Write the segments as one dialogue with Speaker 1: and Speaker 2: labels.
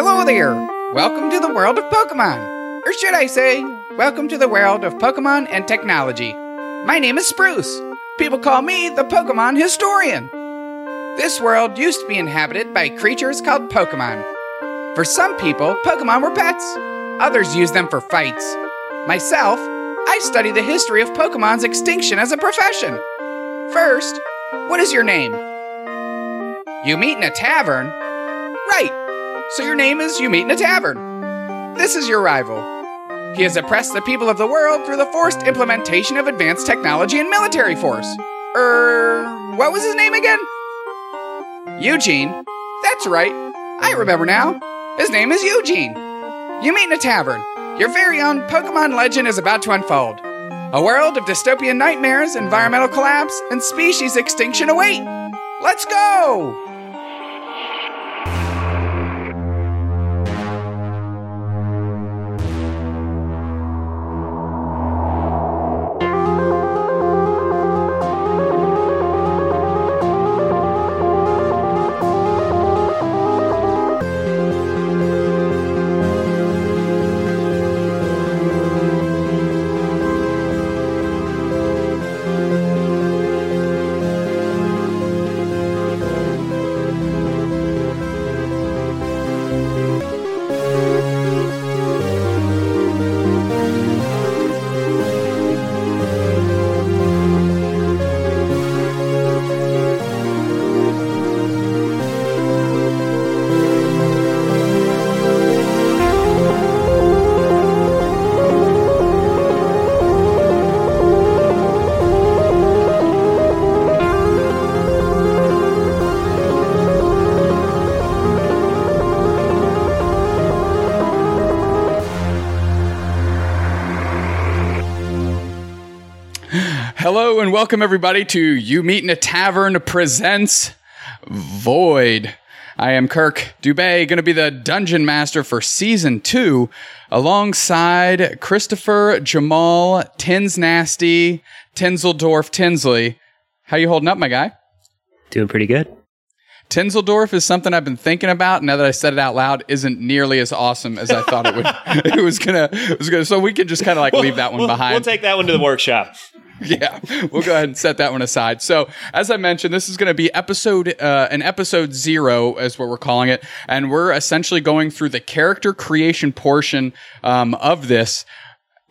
Speaker 1: Hello there! Welcome to the world of Pokemon! Or should I say, welcome to the world of Pokemon and technology. My name is Spruce. People call me the Pokemon Historian. This world used to be inhabited by creatures called Pokemon. For some people, Pokemon were pets. Others used them for fights. Myself, I study the history of Pokemon's extinction as a profession. First, what is your name? You meet in a tavern? Right. So your name is You Meet in a Tavern. This is your rival. He has oppressed the people of the world through the forced implementation of advanced technology and military force. Er, what was his name again? Eugene. That's right. I remember now. His name is Eugene. You meet in a tavern. Your very own Pokemon legend is about to unfold. A world of dystopian nightmares, environmental collapse, and species extinction await. Let's go! And welcome everybody to You Meet in a Tavern presents Void. I am Kirk Dubay, going to be the dungeon master for season two, alongside Christopher Jamal Tins Nasty Tinseldorf Tinsley. How you holding up, my guy?
Speaker 2: Doing pretty good.
Speaker 1: Tinseldorf is something I've been thinking about. Now that I said it out loud, isn't nearly as awesome as I thought it would. it was gonna. It was gonna. So we can just kind of like leave that one
Speaker 2: We'll-
Speaker 1: behind.
Speaker 2: We'll take that one to the workshop.
Speaker 1: yeah, we'll go ahead and set that one aside. So, as I mentioned, this is going to be episode, uh, an episode zero, is what we're calling it, and we're essentially going through the character creation portion um, of this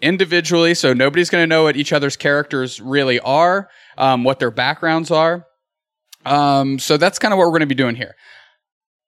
Speaker 1: individually. So nobody's going to know what each other's characters really are, um, what their backgrounds are. Um, so that's kind of what we're going to be doing here.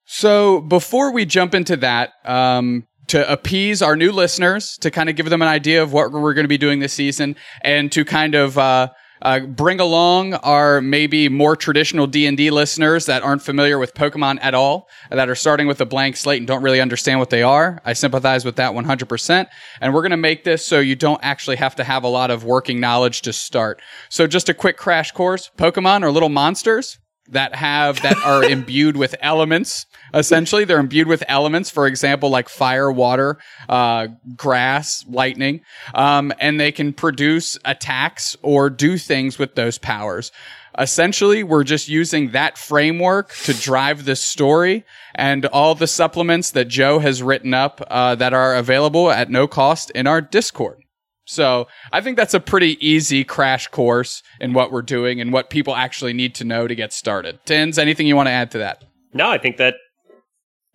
Speaker 1: So before we jump into that, um, to appease our new listeners, to kind of give them an idea of what we're going to be doing this season, and to kind of uh, uh, bring along our maybe more traditional D and D listeners that aren't familiar with Pokemon at all, that are starting with a blank slate and don't really understand what they are. I sympathize with that 100%. And we're going to make this so you don't actually have to have a lot of working knowledge to start. So just a quick crash course: Pokemon are little monsters that have that are imbued with elements essentially. They're imbued with elements for example like fire water uh, grass lightning um, and they can produce attacks or do things with those powers. Essentially we're just using that framework to drive this story and all the supplements that joe has written up uh, that are available at no cost in our discord so I think that's a pretty easy crash course in what we're doing and what people actually need to know to get started. Tins, anything you want to add to that?
Speaker 2: No, I think that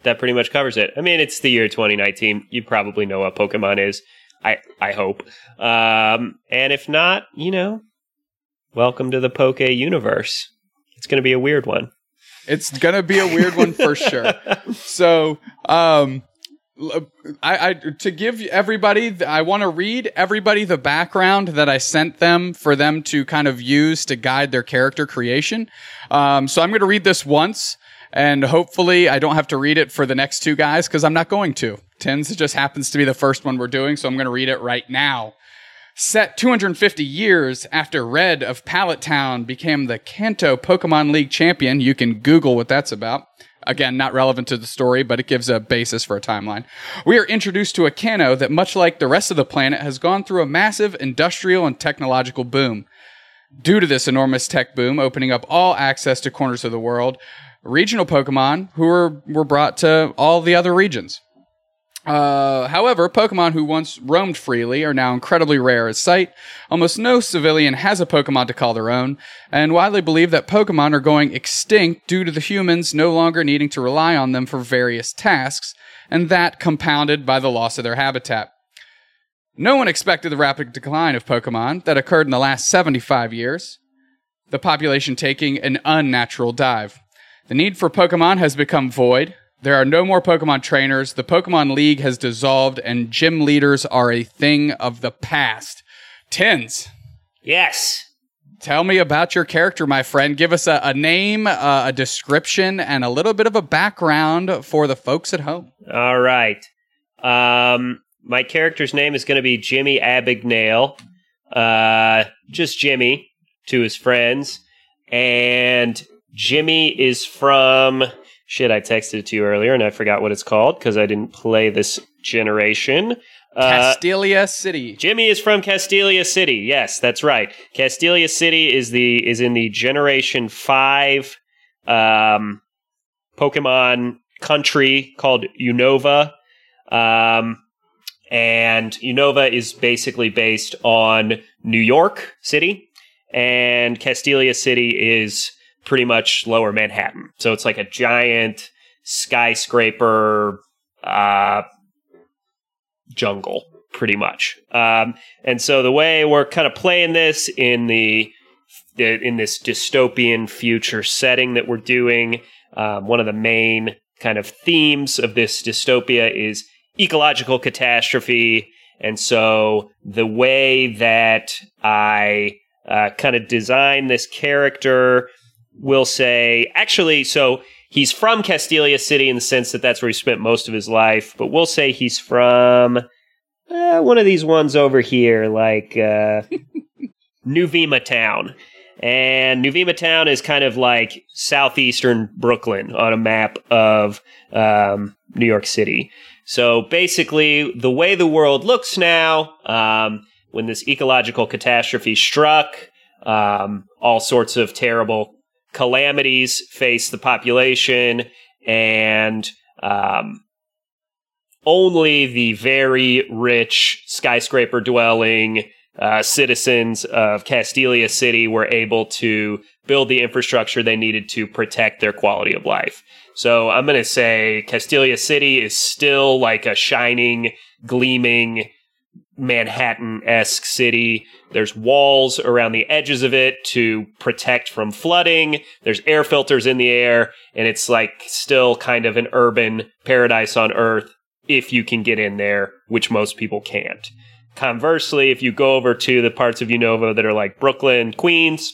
Speaker 2: that pretty much covers it. I mean, it's the year 2019. You probably know what Pokemon is. I I hope. Um, and if not, you know, welcome to the Poke universe. It's going to be a weird one.
Speaker 1: It's gonna be a weird one for sure. So, um, I, I to give everybody, I want to read everybody the background that I sent them for them to kind of use to guide their character creation. Um, so I'm going to read this once, and hopefully I don't have to read it for the next two guys because I'm not going to. Tins just happens to be the first one we're doing, so I'm going to read it right now. Set 250 years after Red of Pallet Town became the Kanto Pokemon League champion, you can Google what that's about. Again, not relevant to the story, but it gives a basis for a timeline. We are introduced to a Kanto that, much like the rest of the planet, has gone through a massive industrial and technological boom. Due to this enormous tech boom, opening up all access to corners of the world, regional Pokemon who were, were brought to all the other regions. Uh, however, Pokemon who once roamed freely are now incredibly rare at sight. Almost no civilian has a Pokemon to call their own, and widely believe that Pokemon are going extinct due to the humans no longer needing to rely on them for various tasks, and that compounded by the loss of their habitat. No one expected the rapid decline of Pokemon that occurred in the last 75 years, the population taking an unnatural dive. The need for Pokemon has become void. There are no more Pokemon trainers. The Pokemon League has dissolved, and gym leaders are a thing of the past. Tins,
Speaker 2: Yes.
Speaker 1: tell me about your character, my friend. Give us a, a name, uh, a description, and a little bit of a background for the folks at home.
Speaker 2: All right. Um, my character's name is going to be Jimmy Abagnale. Uh, just Jimmy to his friends. And Jimmy is from. Shit, I texted it to you earlier and I forgot what it's called because I didn't play this generation. Uh,
Speaker 1: Castelia City.
Speaker 2: Jimmy is from Castelia City. Yes, that's right. Castelia City is the is in the Generation Five um, Pokemon country called Unova, um, and Unova is basically based on New York City, and Castelia City is pretty much Lower Manhattan. So it's like a giant skyscraper uh, jungle, pretty much. Um, and so the way we're kind of playing this in the in this dystopian future setting that we're doing, um, one of the main kind of themes of this dystopia is ecological catastrophe. And so the way that I uh, kind of design this character will say, actually, so he's from Castelia City in the sense that that's where he spent most of his life, but we'll say he's from uh, one of these ones over here, like uh, Nuvema Town. And Nuvema Town is kind of like southeastern Brooklyn on a map of um, New York City. So basically, the way the world looks now, um, when this ecological catastrophe struck, um, all sorts of terrible calamities face the population, and um, only the very rich skyscraper dwelling uh, citizens of Castelia City were able to build the infrastructure they needed to protect their quality of life. So I'm going to say Castelia City is still like a shining, gleaming Manhattan esque city. There's walls around the edges of it to protect from flooding. There's air filters in the air, and it's like still kind of an urban paradise on earth if you can get in there, which most people can't. Conversely, if you go over to the parts of Unova that are like Brooklyn, Queens,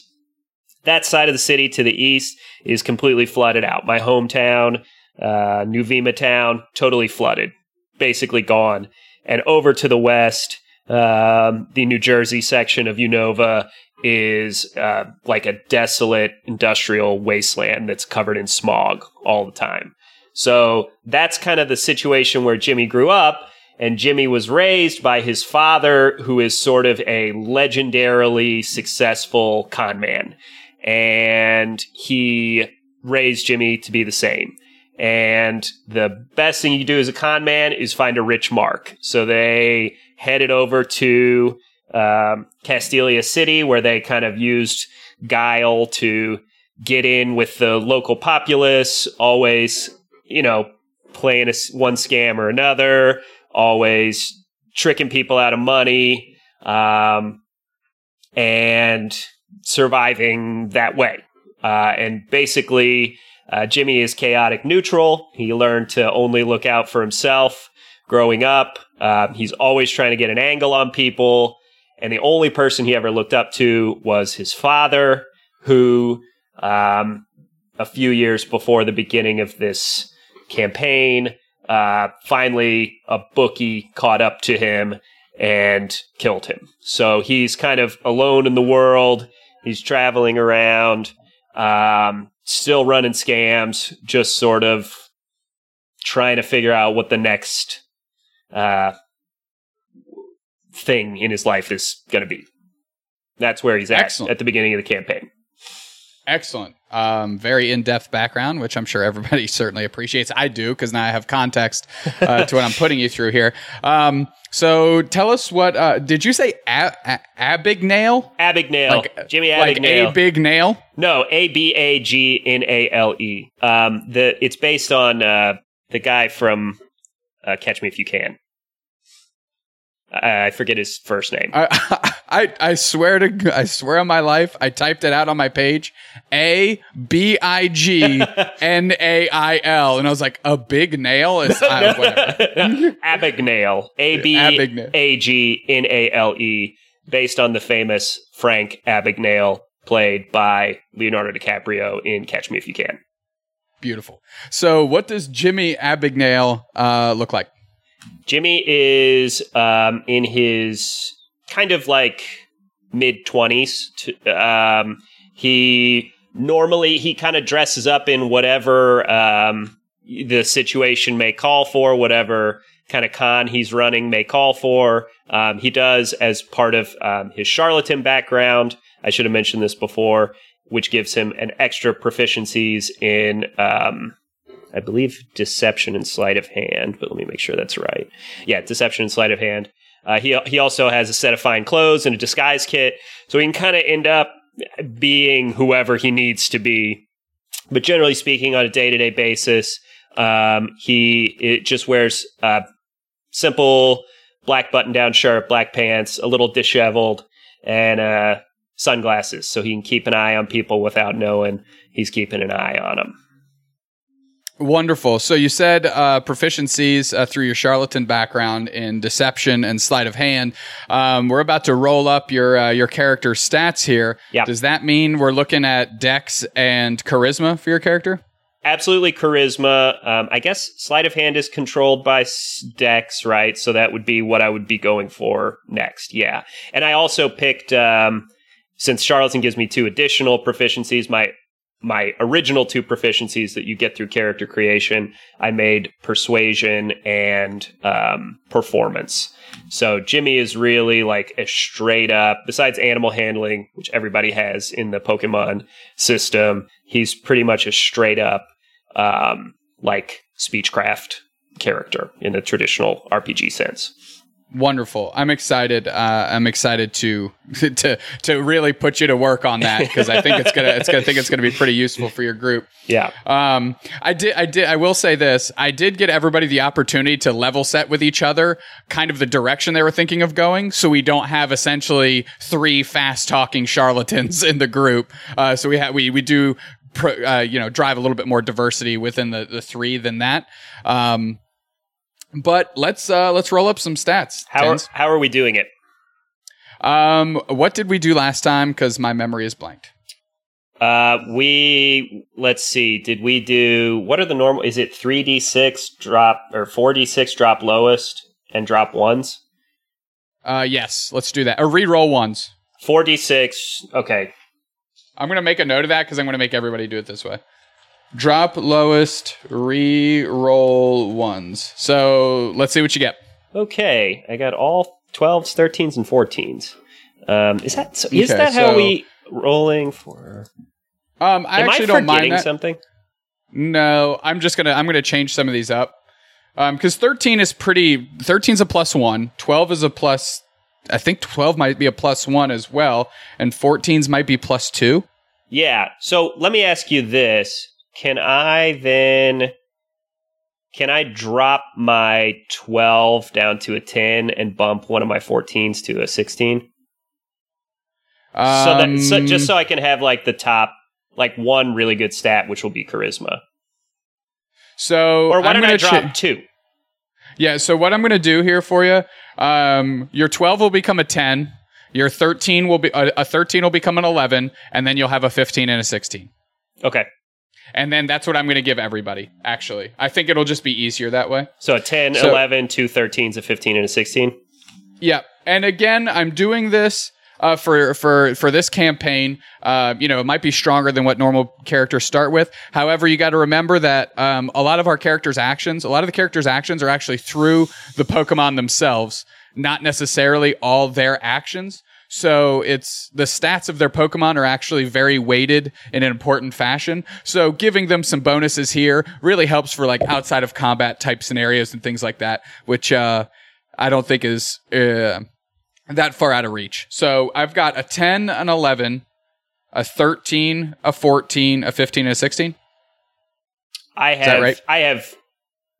Speaker 2: that side of the city to the east is completely flooded out. My hometown, uh, Nuvema town, totally flooded, basically gone. And over to the west, um, the New Jersey section of Unova is uh, like a desolate industrial wasteland that's covered in smog all the time. So that's kind of the situation where Jimmy grew up. And Jimmy was raised by his father, who is sort of a legendarily successful con man. And he raised Jimmy to be the same. And the best thing you do as a con man is find a rich mark. So they headed over to um, Castelia City, where they kind of used guile to get in with the local populace, always, you know, playing a, one scam or another, always tricking people out of money, um, and surviving that way. Uh, and basically, uh, Jimmy is chaotic neutral. He learned to only look out for himself growing up. Uh, he's always trying to get an angle on people. And the only person he ever looked up to was his father, who, um, a few years before the beginning of this campaign, uh, finally a bookie caught up to him and killed him. So he's kind of alone in the world. He's traveling around, um, still running scams, just sort of trying to figure out what the next uh, thing in his life is going to be. That's where he's at
Speaker 1: Excellent.
Speaker 2: at the beginning of the campaign.
Speaker 1: Excellent. Um, very in depth background, which I'm sure everybody certainly appreciates. I do because now I have context uh, to what I'm putting you through here. Um, so tell us what uh, did you say? A- a- Abignale?
Speaker 2: Abagnale.
Speaker 1: Like-
Speaker 2: Jimmy
Speaker 1: Like a big nail?
Speaker 2: no, A B A G N A L E. Um, the it's based on uh, the guy from uh, Catch Me If You Can. I I forget his first name.
Speaker 1: I, I I swear to I swear on my life, I typed it out on my page. A B I G N A I L, and I was like, a big nail is uh, whatever.
Speaker 2: Abagnale. A B. A G N A L E, based on the famous Frank Abagnale, played by Leonardo DiCaprio in Catch Me If You Can.
Speaker 1: Beautiful. So, what does Jimmy Abagnale uh, look like?
Speaker 2: Jimmy is um, in his kind of like mid twenties. Um, he normally he kind of dresses up in whatever um, the situation may call for, whatever kind of con he's running may call for. Um, he does as part of um, his charlatan background. I should have mentioned this before, which gives him an extra proficiencies in. Um, I believe deception and sleight of hand, but let me make sure that's right. Yeah, deception and sleight of hand. Uh, he he also has a set of fine clothes and a disguise kit, so he can kind of end up being whoever he needs to be. But generally speaking, on a day to day basis, um, he it just wears uh, simple black button down shirt, black pants, a little disheveled, and uh, sunglasses, so he can keep an eye on people without knowing he's keeping an eye on them.
Speaker 1: Wonderful. So you said uh, proficiencies uh, through your charlatan background in deception and sleight of hand. Um, we're about to roll up your uh, your character stats here.
Speaker 2: Yeah.
Speaker 1: Does that mean we're looking at Dex and charisma for your character?
Speaker 2: absolutely charisma. Um, I guess sleight of hand is controlled by Dex, right? So that would be what I would be going for next. Yeah, and I also picked um, since charlatan gives me two additional proficiencies. My my original two proficiencies that you get through character creation, I made persuasion and um, performance. So Jimmy is really like a straight up, besides animal handling, which everybody has in the Pokemon system, he's pretty much a straight up um, like speechcraft character in the traditional RPG sense.
Speaker 1: Wonderful. I'm excited. Uh, I'm excited to to to really put you to work on that because I think it's gonna it's gonna I think it's gonna be pretty useful for your group.
Speaker 2: Yeah.
Speaker 1: Um, I did, I did, I will say this. I did get everybody the opportunity to level set with each other, kind of the direction they were thinking of going. So we don't have essentially three fast talking charlatans in the group. Uh, so we have, we, we do, pro, uh, you know, drive a little bit more diversity within the, the three than that. Um, but let's, uh, let's roll up some stats.
Speaker 2: How are, how are we doing it?
Speaker 1: Um, what did we do last time? Cause my memory is blanked.
Speaker 2: Uh, we let's see. Did we do what are the normal? Is it three d six drop or four d six drop lowest and drop ones?
Speaker 1: Uh, yes, let's do that. Or re-roll ones.
Speaker 2: Four d six. Okay.
Speaker 1: I'm gonna make a note of that because I'm gonna make everybody do it this way. Drop lowest, re-roll ones. So let's see what you get.
Speaker 2: Okay. I got all 12s, 13s, and 14s. Um, is that so, is
Speaker 1: Okay,
Speaker 2: that how
Speaker 1: so-
Speaker 2: we rolling for?
Speaker 1: Um, I
Speaker 2: Am
Speaker 1: actually
Speaker 2: I
Speaker 1: don't mind that.
Speaker 2: something?
Speaker 1: No, I'm just gonna I'm gonna change some of these up. Um, because 13 is pretty. 13 is a plus one. 12 is a plus. I think 12 might be a plus one as well, and 14s might be plus two.
Speaker 2: Yeah. So let me ask you this: Can I then? Can I drop my 12 down to a 10 and bump one of my 14s to a 16? so that so,
Speaker 1: Um,
Speaker 2: just so I can have like the top like one really good stat, which will be charisma.
Speaker 1: so
Speaker 2: Or why
Speaker 1: I'm
Speaker 2: don't I drop
Speaker 1: chi-
Speaker 2: two?
Speaker 1: Yeah, so what I'm going to do here for you, um, your 12 will become a 10, your 13 will be a, a 13 will become an 11, and then you'll have a 15 and a 16.
Speaker 2: Okay,
Speaker 1: And then that's what I'm going to give everybody. Actually, I think it'll just be easier that way.
Speaker 2: so a 10,
Speaker 1: So-
Speaker 2: 11, two 13s, a 15, and a 16.
Speaker 1: Yeah, and again, I'm doing this uh, for for for this campaign. Uh, you know, it might be stronger than what normal characters start with. However, you got to remember that um, a lot of our characters' actions, a lot of the characters' actions, are actually through the Pokemon themselves, not necessarily all their actions. So it's the stats of their Pokemon are actually very weighted in an important fashion. So giving them some bonuses here really helps for like outside of combat type scenarios and things like that, which uh, I don't think is uh, that far out of reach. So I've got a 10, an 11, a 13, a 14, a 15, and a 16.
Speaker 2: I
Speaker 1: that
Speaker 2: have,
Speaker 1: right?
Speaker 2: I have,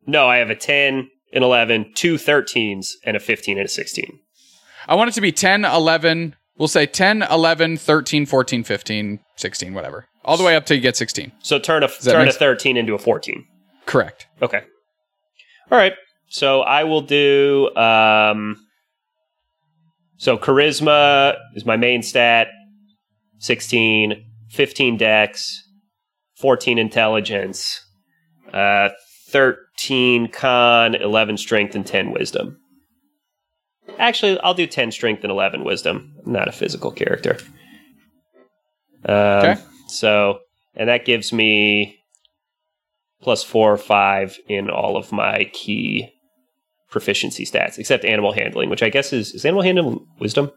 Speaker 2: no, I have a 10, an 11, two 13s, and a 15 and a 16.
Speaker 1: I want it to be 10, 11. We'll say 10, 11, 13, 14, 15, 16, whatever. All the way up till you get 16.
Speaker 2: So turn a turn a 13 into a 14.
Speaker 1: Correct.
Speaker 2: Okay. All right. So I will do. Um, so charisma is my main stat. 16, 15 dex, 14 intelligence, uh, 13 con, 11 strength, and 10 wisdom. Actually, I'll do 10 strength and 11 wisdom. I'm not a physical character. Um,
Speaker 1: Okay.
Speaker 2: So, and that gives me plus four or five in all of my key proficiency stats, except animal handling, which I guess is is animal handling wisdom.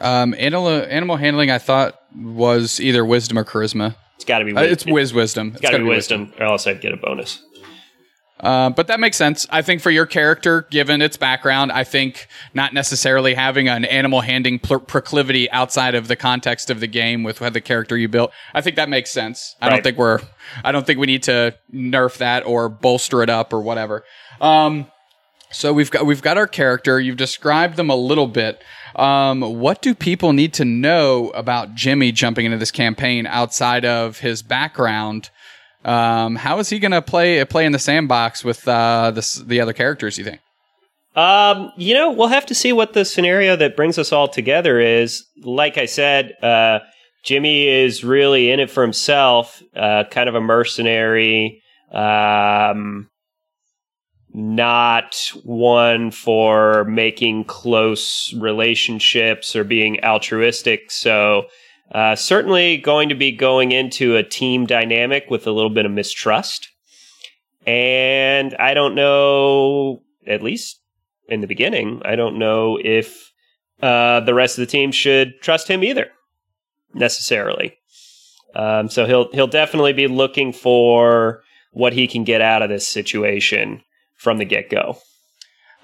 Speaker 1: Um, animal, animal handling, I thought was either wisdom or charisma.
Speaker 2: It's got to be.
Speaker 1: Uh, it's whiz wisdom.
Speaker 2: It's got to be wisdom, or else I'd get a bonus.
Speaker 1: Uh, but that makes sense. I think for your character, given its background, I think not necessarily having an animal handling pl- proclivity outside of the context of the game with the character you built, I think that makes sense. I don't think we're, I don't think we need to nerf that or bolster it up or whatever. Um, so we've got we've got our character. You've described them a little bit. Um, what do people need to know about Jimmy jumping into this campaign outside of his background? Um, how is he going to play play in the sandbox with uh, the the other characters? You think?
Speaker 2: Um, you know, we'll have to see what the scenario that brings us all together is. Like I said, uh, Jimmy is really in it for himself, uh, kind of a mercenary, um, not one for making close relationships or being altruistic. So, uh, certainly going to be going into a team dynamic with a little bit of mistrust. And I don't know, at least in the beginning, I don't know if uh, the rest of the team should trust him either, necessarily. Um, so he'll he'll definitely be looking for what he can get out of this situation from the get go.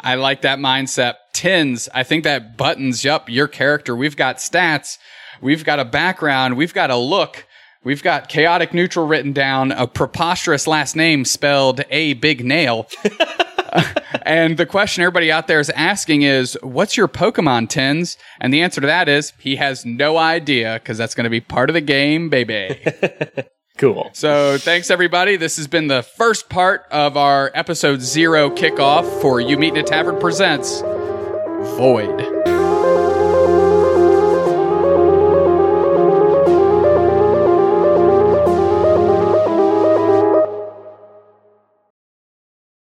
Speaker 1: I like that mindset. Tins, I think that buttons up your character. We've got stats, we've got a background, we've got a look, we've got chaotic neutral written down, a preposterous last name spelled a big nail. Uh, and the question everybody out there is asking is, what's your Pokemon Tins? And the answer to that is, he has no idea because that's going to be part of the game, baby.
Speaker 2: Cool.
Speaker 1: So thanks everybody. This has been the first part of our episode zero kickoff for You Meet in a Tavern presents Void.